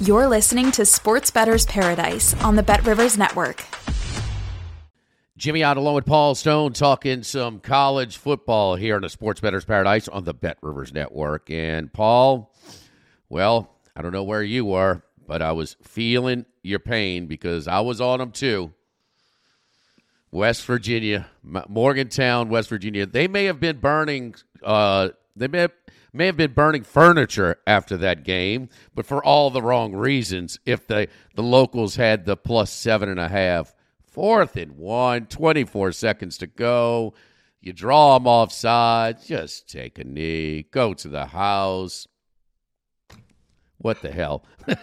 You're listening to Sports Bettor's Paradise on the Bet Rivers Network. Jimmy Ott along with Paul Stone talking some college football here in the Sports Bettor's Paradise on the Bet Rivers Network. And Paul, well, I don't know where you were, but I was feeling your pain because I was on them too. West Virginia, Morgantown, West Virginia. They may have been burning. Uh, they may have, may have been burning furniture after that game, but for all the wrong reasons. If the the locals had the plus seven and a half, fourth and one, 24 seconds to go. You draw them offside. Just take a knee. Go to the house. What the hell?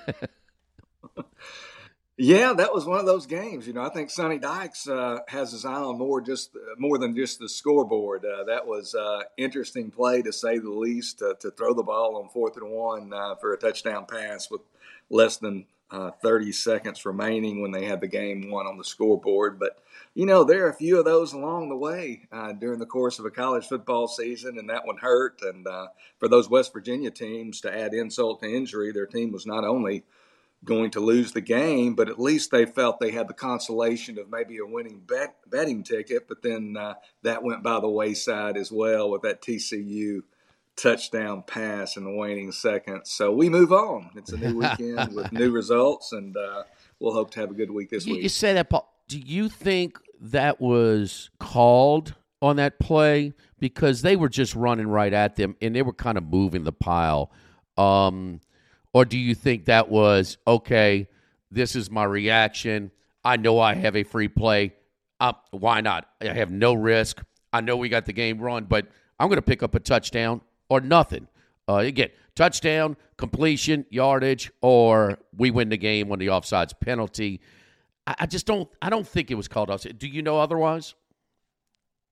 yeah, that was one of those games. You know, I think Sonny Dykes uh, has his eye on more just more than just the scoreboard. Uh, that was uh, interesting play to say the least. to throw the ball on fourth and one uh, for a touchdown pass with less than uh, 30 seconds remaining when they had the game won on the scoreboard. But you know, there are a few of those along the way uh, during the course of a college football season, and that one hurt. And uh, for those West Virginia teams to add insult to injury, their team was not only going to lose the game, but at least they felt they had the consolation of maybe a winning bet, betting ticket. But then uh, that went by the wayside as well with that TCU touchdown pass in the waning seconds. So we move on. It's a new weekend with new results, and uh, we'll hope to have a good week this you, week. You say that, Paul. Do you think that was called on that play because they were just running right at them and they were kind of moving the pile? Um, or do you think that was okay? This is my reaction. I know I have a free play. Uh, why not? I have no risk. I know we got the game run, but I'm going to pick up a touchdown or nothing. Uh, again, touchdown, completion, yardage, or we win the game on the offsides penalty. I, I just don't. I don't think it was called offside. Do you know otherwise?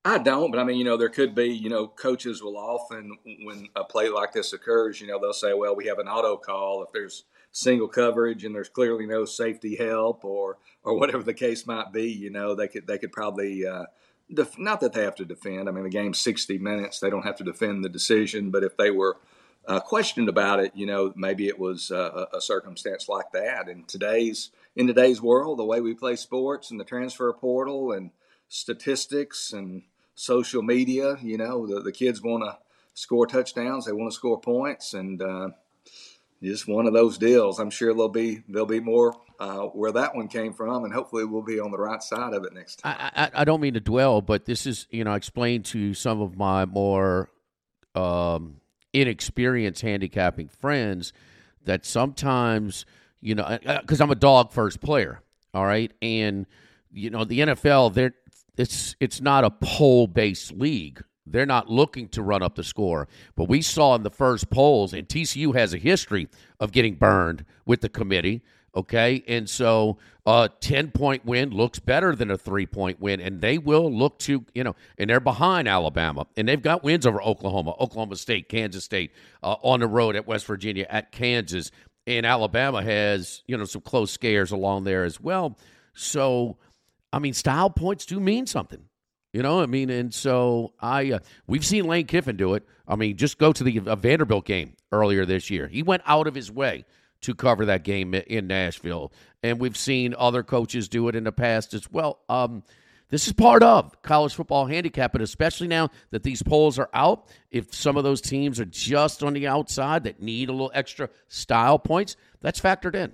I don't, but I mean, you know, there could be, you know, coaches will often, when a play like this occurs, you know, they'll say, well, we have an auto call if there's single coverage and there's clearly no safety help or or whatever the case might be. You know, they could they could probably. Uh, def- not that they have to defend. I mean, the game's 60 minutes; they don't have to defend the decision. But if they were uh, questioned about it, you know, maybe it was uh, a circumstance like that. In today's in today's world, the way we play sports and the transfer portal and statistics and social media, you know, the, the kids want to score touchdowns, they want to score points, and uh, just one of those deals. I'm sure there'll be there'll be more uh, where that one came from, and hopefully we'll be on the right side of it next time. I, I, I don't mean to dwell, but this is you know I explained to some of my more um, inexperienced handicapping friends that sometimes you know because I'm a dog first player, all right, and you know the NFL they're it's it's not a poll based league. They're not looking to run up the score. But we saw in the first polls, and TCU has a history of getting burned with the committee. Okay. And so a 10 point win looks better than a three point win. And they will look to, you know, and they're behind Alabama. And they've got wins over Oklahoma, Oklahoma State, Kansas State, uh, on the road at West Virginia, at Kansas. And Alabama has, you know, some close scares along there as well. So, I mean, style points do mean something. You know, I mean, and so I uh, we've seen Lane Kiffin do it. I mean, just go to the uh, Vanderbilt game earlier this year. He went out of his way to cover that game in Nashville, and we've seen other coaches do it in the past as well. Um, this is part of college football handicap, and especially now that these polls are out, if some of those teams are just on the outside that need a little extra style points, that's factored in.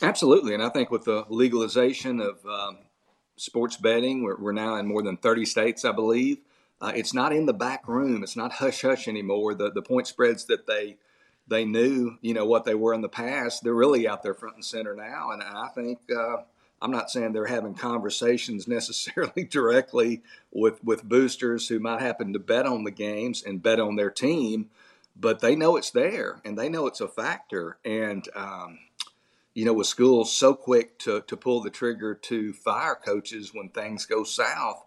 Absolutely, and I think with the legalization of um, sports betting. We're, we're now in more than 30 states, I believe. Uh, it's not in the back room. It's not hush hush anymore. The the point spreads that they they knew, you know, what they were in the past. They're really out there front and center now, and I think uh, I'm not saying they're having conversations necessarily directly with with boosters who might happen to bet on the games and bet on their team, but they know it's there and they know it's a factor. And um, you know, with schools so quick to to pull the trigger to fire coaches when things go south,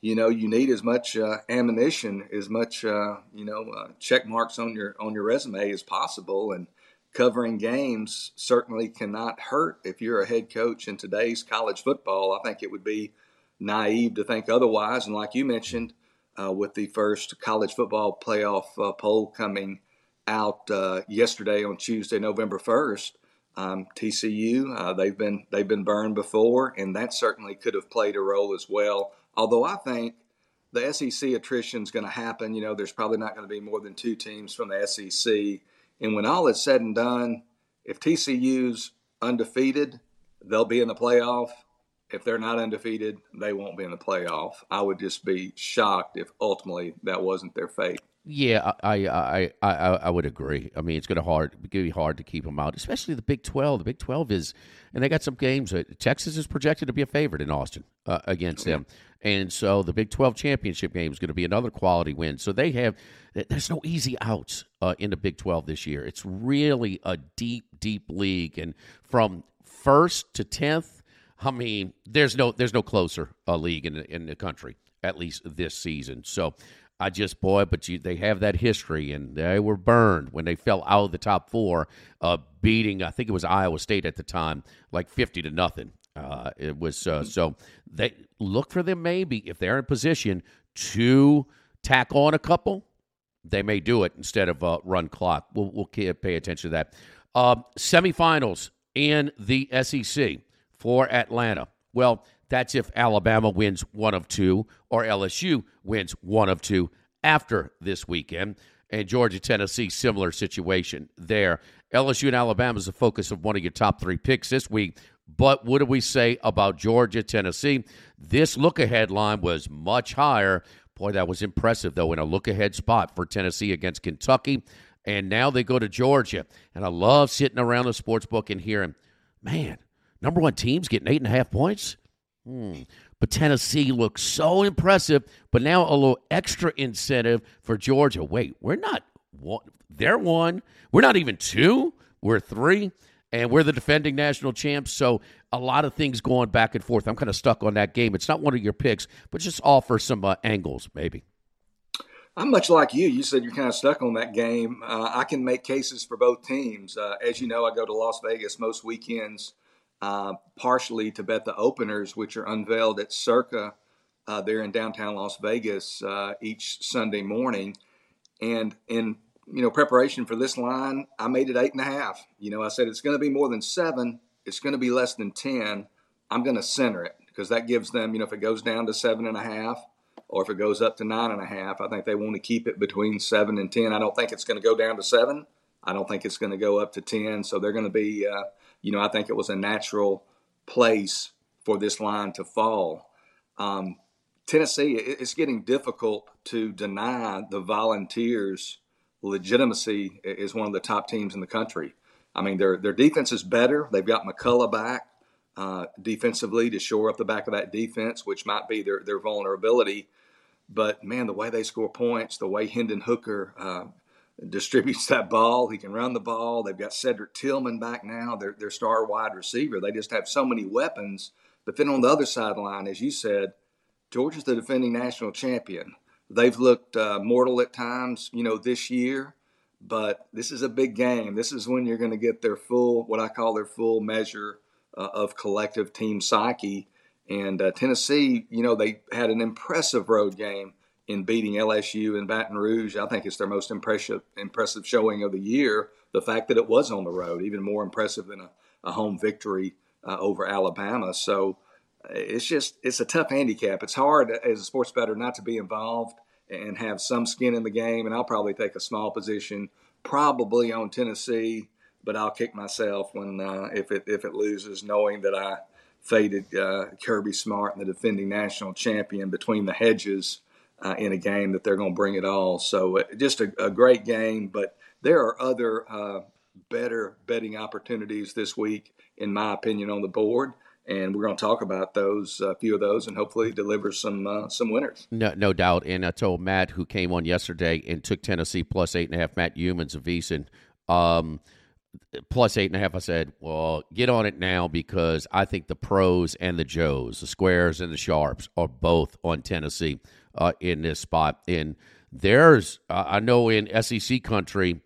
you know, you need as much uh, ammunition, as much uh, you know uh, check marks on your on your resume as possible, and covering games certainly cannot hurt if you're a head coach in today's college football. I think it would be naive to think otherwise. And like you mentioned, uh, with the first college football playoff uh, poll coming out uh, yesterday on Tuesday, November first. Um, TCU, they've been they've been burned before, and that certainly could have played a role as well Although I think the SEC attrition is going to happen. You know, there's probably not going to be more than two teams from the SEC. And when all is said and done, if TCU's undefeated, they'll be in the playoff. If they're not undefeated, they won't be in the playoff. I would just be shocked if ultimately that wasn't their fate. Yeah, I I, I, I, would agree. I mean, it's going to hard going to be hard to keep them out, especially the Big Twelve. The Big Twelve is, and they got some games. Texas is projected to be a favorite in Austin uh, against them, and so the Big Twelve championship game is going to be another quality win. So they have there's no easy outs uh, in the Big Twelve this year. It's really a deep, deep league, and from first to tenth, I mean, there's no there's no closer a uh, league in in the country at least this season. So I just boy, but you, they have that history, and they were burned when they fell out of the top four, uh, beating I think it was Iowa State at the time, like fifty to nothing. Uh, it was uh, so they look for them maybe if they're in position to tack on a couple, they may do it instead of uh, run clock. We'll, we'll pay attention to that. Uh, semifinals in the SEC for Atlanta. Well, that's if Alabama wins one of two or LSU wins one of two after this weekend. And Georgia, Tennessee, similar situation there. LSU and Alabama is the focus of one of your top three picks this week. But what do we say about Georgia, Tennessee? This look ahead line was much higher. Boy, that was impressive, though, in a look ahead spot for Tennessee against Kentucky. And now they go to Georgia. And I love sitting around the sports book and hearing, man, number one team's getting eight and a half points. Hmm. But Tennessee looks so impressive, but now a little extra incentive for Georgia. Wait, we're not one. They're one. We're not even two. We're three, and we're the defending national champs. So a lot of things going back and forth. I'm kind of stuck on that game. It's not one of your picks, but just offer some uh, angles, maybe. I'm much like you. You said you're kind of stuck on that game. Uh, I can make cases for both teams. Uh, as you know, I go to Las Vegas most weekends uh, partially to bet the openers, which are unveiled at Circa uh, there in downtown Las Vegas uh, each Sunday morning. And in you know preparation for this line, I made it eight and a half. You know, I said it's going to be more than seven. It's going to be less than ten. I'm going to center it because that gives them, you know, if it goes down to seven and a half, or if it goes up to nine and a half, I think they want to keep it between seven and ten. I don't think it's going to go down to seven. I don't think it's going to go up to ten. So they're going to be uh, you know, I think it was a natural place for this line to fall. Um, Tennessee, it's getting difficult to deny the Volunteers' legitimacy as one of the top teams in the country. I mean, their their defense is better. They've got McCollough back uh, defensively to shore up the back of that defense, which might be their their vulnerability. But man, the way they score points, the way Hendon Hooker uh, distributes that ball. He can run the ball. They've got Cedric Tillman back now, their, their star wide receiver. They just have so many weapons. But then on the other sideline, as you said, Georgia's the defending national champion. They've looked uh, mortal at times, you know, this year, but this is a big game. This is when you're going to get their full, what I call their full measure uh, of collective team psyche. And uh, Tennessee, you know, they had an impressive road game in beating LSU in Baton Rouge. I think it's their most impressive impressive showing of the year. The fact that it was on the road, even more impressive than a, a home victory uh, over Alabama. So uh, it's just it's a tough handicap. It's hard as a sports bettor not to be involved and have some skin in the game. And I'll probably take a small position, probably on Tennessee, but I'll kick myself when uh, if it if it loses, knowing that I faded uh, Kirby Smart and the defending national champion between the hedges uh, in a game that they're going to bring it all. So uh, just a, a, great game, but there are other uh, better betting opportunities this week, in my opinion, on the board. And we're going to talk about those, a few of those, and hopefully deliver some uh, some winners. No, no doubt. And I told Matt, who came on yesterday and took Tennessee plus eight and a half, Matt Youmans of VSiN, um, plus eight and a half. I said, well, get on it now because I think the pros and the Joes, the squares and the sharps, are both on Tennessee uh, in this spot. And there's, uh, I know in SEC country,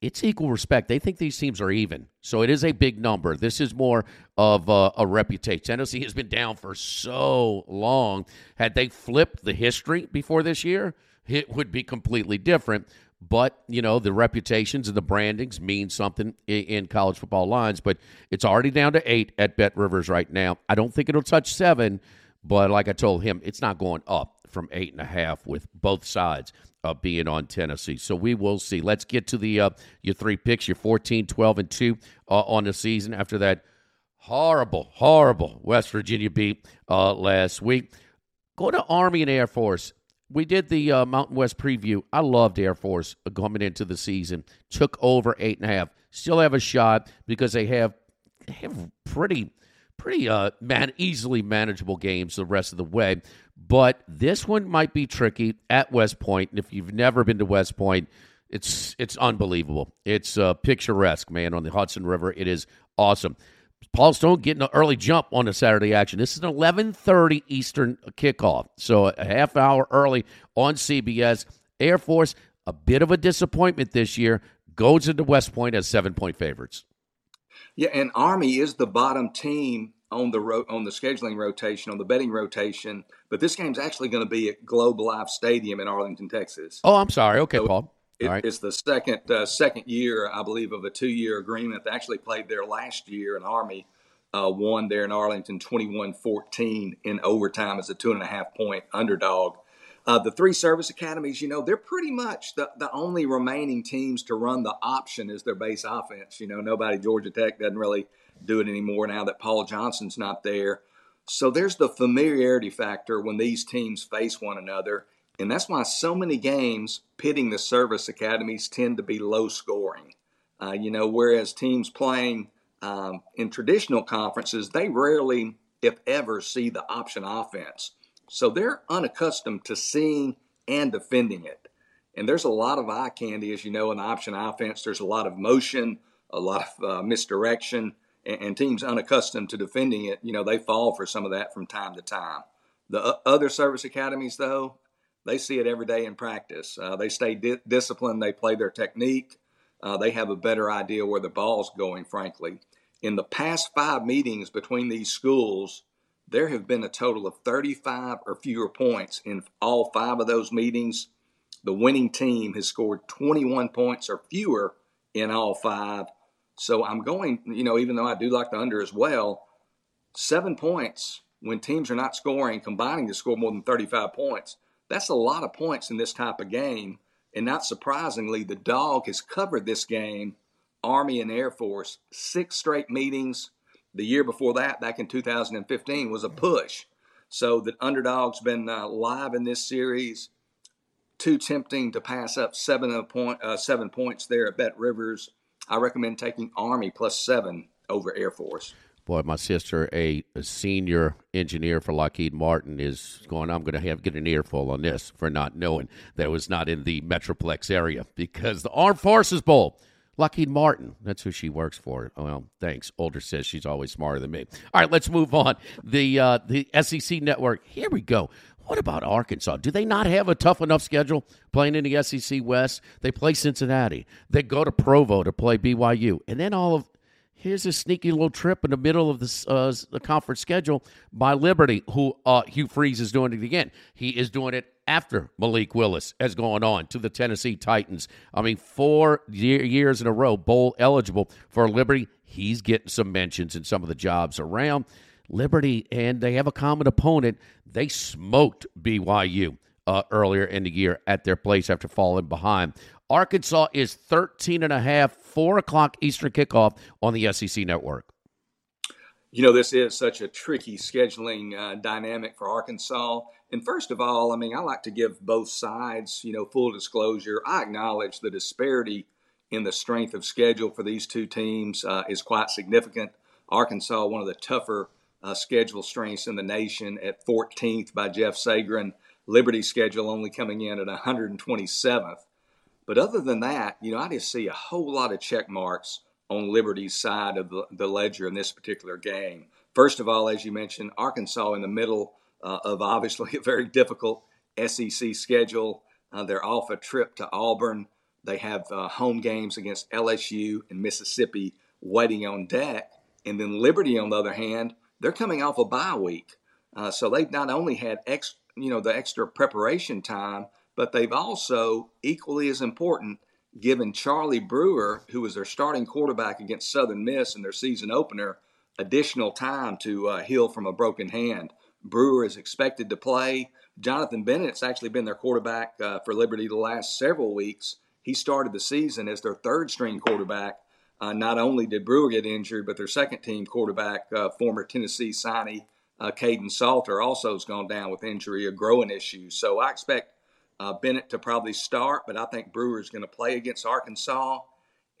it's equal respect. They think these teams are even. So it is a big number. This is more of a, a, reputation. Tennessee has been down for so long. Had they flipped the history before this year, it would be completely different. But, you know, the reputations and the brandings mean something in, in college football lines. But it's already down to eight at Bet Rivers right now. I don't think it'll touch seven. But like I told him, it's not going up from eight and a half with both sides uh, being on Tennessee. So we will see. Let's get to the uh, your three picks, your 14, 12, and 2 uh, on the season after that horrible, horrible West Virginia beat uh, last week. Go to Army and Air Force. We did the uh, Mountain West preview. I loved Air Force coming into the season. Took over eight and a half. Still have a shot because they have they have pretty pretty uh man easily manageable games the rest of the way. But this one might be tricky at West Point. And if you've never been to West Point, it's it's unbelievable. It's uh, picturesque, man, on the Hudson River. It is awesome. Paul Stone getting an early jump on the Saturday action. This is an 11:30 Eastern kickoff, so a half hour early on CBS. Air Force, a bit of a disappointment this year, goes into West Point as seven point favorites. Yeah, and Army is the bottom team on the ro- on the scheduling rotation, on the betting rotation. But this game's actually going to be at Globe Life Stadium in Arlington, Texas. Oh, I'm sorry. Okay, so Paul. It, It's the second uh, second year, I believe, of a two year agreement. They actually played there last year, and Army uh, won there in Arlington 21 14 in overtime as a two and a half point underdog. Uh, the three service academies, you know, they're pretty much the, the only remaining teams to run the option as their base offense. You know, nobody, Georgia Tech doesn't really do it anymore now that Paul Johnson's not there. So there's the familiarity factor when these teams face one another. And that's why so many games pitting the service academies tend to be low scoring. Uh, you know, whereas teams playing um, in traditional conferences, they rarely, if ever, see the option offense. So they're unaccustomed to seeing and defending it. And there's a lot of eye candy, as you know, in the option offense. There's a lot of motion, a lot of uh, misdirection and, and teams unaccustomed to defending it, you know, they fall for some of that from time to time. The other service academies, though, they see it every day in practice. Uh, they stay di- disciplined. They play their technique. Uh, they have a better idea where the ball's going, frankly. In the past five meetings between these schools, there have been a total of 35 or fewer points in all five of those meetings. The winning team has scored 21 points or fewer in all five, so I'm going, you know, even though I do like the under as well, seven points when teams are not scoring, combining to score more than 35 points, that's a lot of points in this type of game. And not surprisingly, the dog has covered this game, Army and Air Force, six straight meetings. The year before that, back in 2015, was a push. So the underdog's been uh, live in this series. Too tempting to pass up seven, point, uh, seven points there at Bet Rivers. I recommend taking Army plus seven over Air Force. Boy, my sister, a, a senior engineer for Lockheed Martin, is going. I'm going to have get an earful on this for not knowing that it was not in the Metroplex area because the Armed Forces Bowl. Lockheed Martin, that's who she works for. Well, thanks. Older says she's always smarter than me. All right, let's move on. The uh, the SEC network. Here we go. What about Arkansas? Do they not have a tough enough schedule playing in the SEC West? They play Cincinnati. They go to Provo to play BYU. And then all of here's a sneaky little trip in the middle of uh, the conference schedule by Liberty, who uh, Hugh Freeze is doing it again. He is doing it after Malik Willis has gone on to the Tennessee Titans. I mean, four year, years in a row, bowl eligible for Liberty. He's getting some mentions in some of the jobs around. Liberty, and they have a common opponent. They smoked BYU uh, earlier in the year at their place after falling behind. Arkansas is 13 and a half, 4 o'clock Eastern kickoff on the SEC network. you know, this is such a tricky scheduling uh, dynamic for Arkansas. And first of all, I mean, I like to give both sides, you know, full disclosure. I acknowledge the disparity in the strength of schedule for these two teams uh, is quite significant. Arkansas, one of the tougher uh, schedule strengths in the nation, at 14th by Jeff Sagarin. Liberty schedule only coming in at 127th. But other than that, you know, I just see a whole lot of check marks on Liberty's side of the, the ledger in this particular game. First of all, as you mentioned, Arkansas in the middle uh, of obviously a very difficult SEC schedule. Uh, they're off a trip to Auburn. They have uh, home games against LSU and Mississippi waiting on deck. And then Liberty, on the other hand, they're coming off a bye week. Uh, so they've not only had ex, you know, the extra preparation time, but they've also, equally as important, given Charlie Brewer, who was their starting quarterback against Southern Miss in their season opener, additional time to uh, heal from a broken hand. Brewer is expected to play. Jonathan Bennett's actually been their quarterback uh, for Liberty the last several weeks. He started the season as their third string quarterback. Uh, not only did Brewer get injured, but their second team quarterback, uh, former Tennessee signee uh, Kaidon Salter, also has gone down with injury, a growing issue. So I expect uh, Bennett to probably start, but I think Brewer is going to play against Arkansas.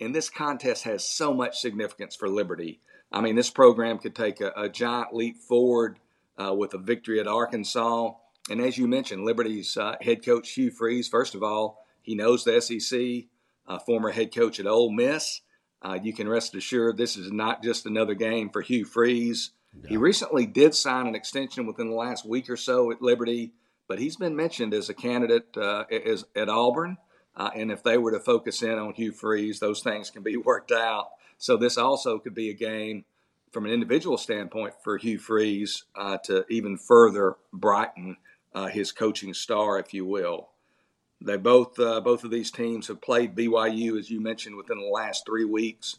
And this contest has so much significance for Liberty. I mean, this program could take a, a giant leap forward uh, with a victory at Arkansas. And as you mentioned, Liberty's uh, head coach Hugh Freeze, first of all, he knows the SEC, uh, former head coach at Ole Miss. Uh, you can rest assured this is not just another game for Hugh Freeze. He recently did sign an extension within the last week or so at Liberty but he's been mentioned as a candidate uh, as, at Auburn. Uh, and if they were to focus in on Hugh Freeze, those things can be worked out. So this also could be a game from an individual standpoint for Hugh Freeze uh, to even further brighten uh, his coaching star, if you will. They both uh, both of these teams have played BYU, as you mentioned, within the last three weeks.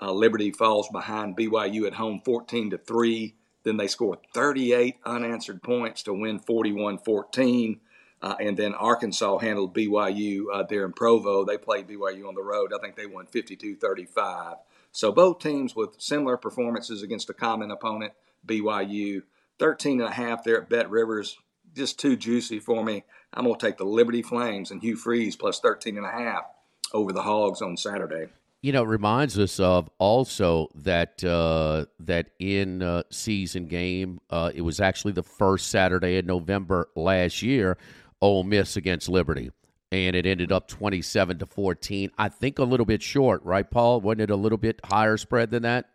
Uh, Liberty falls behind BYU at home, fourteen to three. Then they scored 38 unanswered points to win 41 14. Uh, and then Arkansas handled BYU uh, there in Provo. They played BYU on the road. I think they won 52 35. So both teams with similar performances against a common opponent, BYU. 13 and a half there at Bet Rivers, just too juicy for me. I'm going to take the Liberty Flames and Hugh Freeze plus 13 and a half over the Hogs on Saturday. You know, it reminds us of also that uh, that in uh, season game, uh, it was actually the first Saturday in November last year, Ole Miss against Liberty, and it ended up twenty-seven to fourteen. I think a little bit short, right, Paul? Wasn't it a little bit higher spread than that?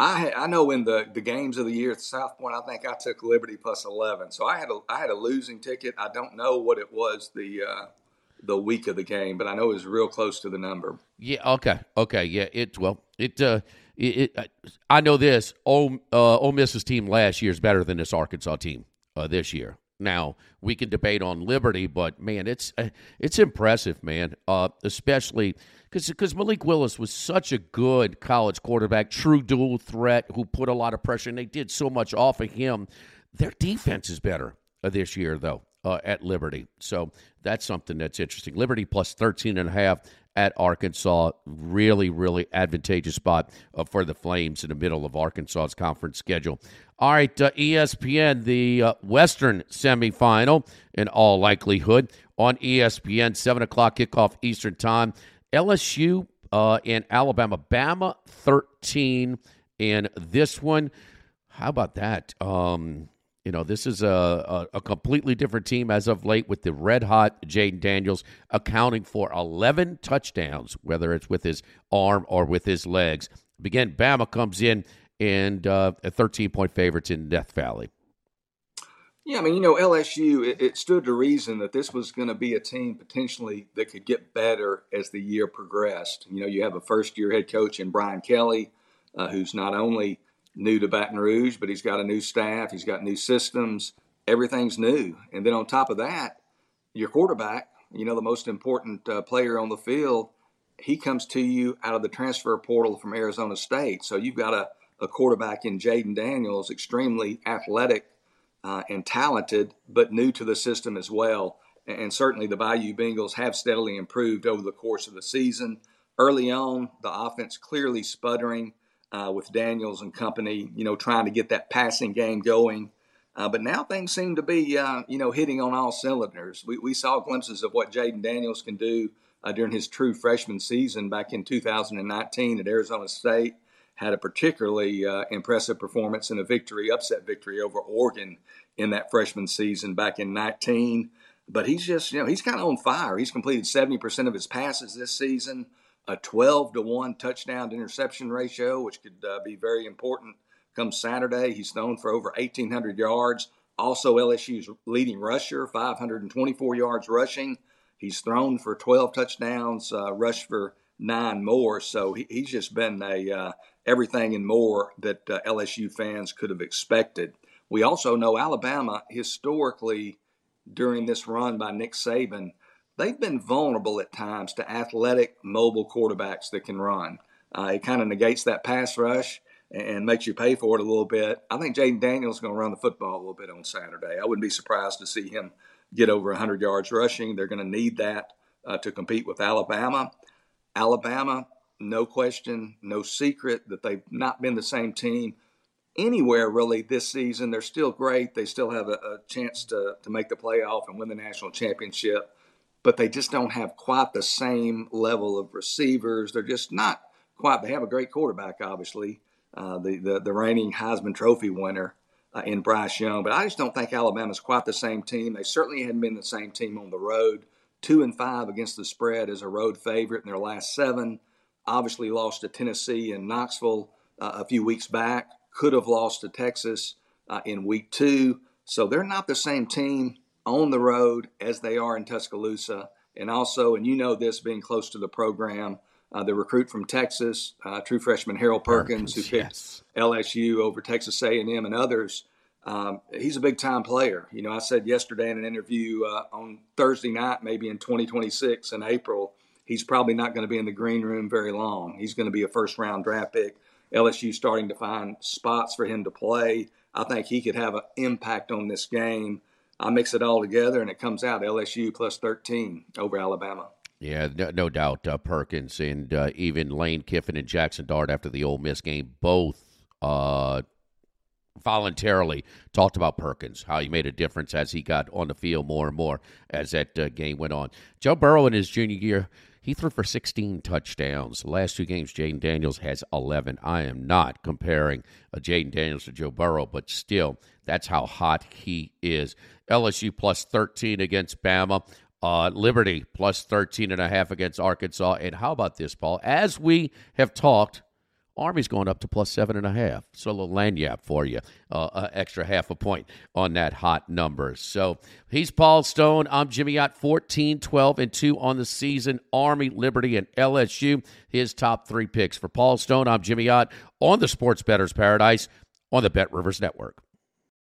I I know in the, the games of the year at South Point, I think I took Liberty plus eleven. So I had a I had a losing ticket. I don't know what it was the uh, the week of the game, but I know it was real close to the number. Yeah. Okay. Okay. Yeah. It well. It. Uh, it, it I know this. Ole, uh, Ole Miss's team last year is better than this Arkansas team uh, this year. Now we can debate on Liberty, but man, it's uh, it's impressive, man. Uh, especially because Malik Willis was such a good college quarterback, true dual threat who put a lot of pressure, and they did so much off of him. Their defense is better uh, this year, though uh, at Liberty. So that's something that's interesting. Liberty plus 13 and a half at Arkansas. Really, really advantageous spot uh, for the Flames in the middle of Arkansas's conference schedule. All right, uh, ESPN, the uh, Western semifinal, in all likelihood, on ESPN, 7 o'clock kickoff Eastern Time. LSU uh, and Alabama. Bama 13 in this one. How about that? Um, you know, this is a, a, a, completely different team as of late with the red hot Jayden Daniels accounting for 11 touchdowns, whether it's with his arm or with his legs. Again, Bama comes in and uh, 13 point favorites in Death Valley. Yeah, I mean, you know, LSU, it, it stood to reason that this was going to be a team potentially that could get better as the year progressed. You know, you have a first year head coach in Brian Kelly, uh, who's not only new to Baton Rouge, but he's got a new staff, he's got new systems, everything's new. And then on top of that, your quarterback, you know, the most important uh, player on the field, he comes to you out of the transfer portal from Arizona State. So you've got a, a quarterback in Jayden Daniels, extremely athletic uh, and talented, but new to the system as well. And certainly the Bayou Bengals have steadily improved over the course of the season. Early on, the offense clearly sputtering uh, with Daniels and company, you know, trying to get that passing game going. Uh, but now things seem to be, uh, you know, hitting on all cylinders. We, we saw glimpses of what Jayden Daniels can do uh, during his true freshman season back in 2019 at Arizona State. Had a particularly uh, impressive performance in a victory, upset victory over Oregon in that freshman season back in 19. But he's just, you know, he's kind of on fire. He's completed 70% of his passes this season, a 12 to 1 touchdown to interception ratio, which could uh, be very important come Saturday. He's thrown for over 1,800 yards. Also, LSU's leading rusher, 524 yards rushing. He's thrown for 12 touchdowns, uh, rushed for nine more. So he, he's just been a uh, everything and more that uh, LSU fans could have expected. We also know Alabama historically during this run by Nick Saban, they've been vulnerable at times to athletic, mobile quarterbacks that can run. Uh, it kind of negates that pass rush and makes you pay for it a little bit. I think Jayden Daniels is going to run the football a little bit on Saturday. I wouldn't be surprised to see him get over 100 yards rushing. They're going to need that uh, to compete with Alabama. Alabama, no question, no secret that they've not been the same team anywhere really this season. They're still great. They still have a, a chance to, to make the playoff and win the national championship, but they just don't have quite the same level of receivers. They're just not quite. They have a great quarterback, obviously, uh, the, the, the reigning Heisman Trophy winner uh, in Bryce Young. But I just don't think Alabama's quite the same team. They certainly hadn't been the same team on the road. Two and five against the spread as a road favorite in their last seven. Obviously lost to Tennessee and Knoxville uh, a few weeks back. Could have lost to Texas uh, in week two. So they're not the same team on the road as they are in Tuscaloosa. And also, and you know this being close to the program, uh, the recruit from Texas, uh, true freshman Harold Perkins, Perkins who picked yes. LSU over Texas A&M and others. Um, he's a big time player. You know, I said yesterday in an interview uh, on Thursday night, maybe in 2026 in April, he's probably not going to be in the green room very long. He's going to be a first round draft pick. LSU starting to find spots for him to play. I think he could have an impact on this game. I mix it all together, and it comes out LSU plus 13 over Alabama. Yeah, no, no doubt. Uh, Perkins and uh, even Lane Kiffin and Jackson Dart after the Ole Miss game both uh, voluntarily talked about Perkins, how he made a difference as he got on the field more and more as that uh, game went on. Joe Burrow in his junior year, he threw for 16 touchdowns. The last two games, Jayden Daniels has 11. I am not comparing uh, Jayden Daniels to Joe Burrow, but still, that's how hot he is. LSU plus 13 against Bama. Uh, Liberty plus 13 and a half against Arkansas. And how about this, Paul? As we have talked, Army's going up to plus seven and a half. So a little lagniappe for you, uh, extra half a point on that hot number. So he's Paul Stone. I'm Jimmy Ott, 14, 12, and 2 on the season. Army, Liberty, and LSU. His top three picks. For Paul Stone, I'm Jimmy Ott on the Sports Bettor's Paradise on the Bet Rivers Network.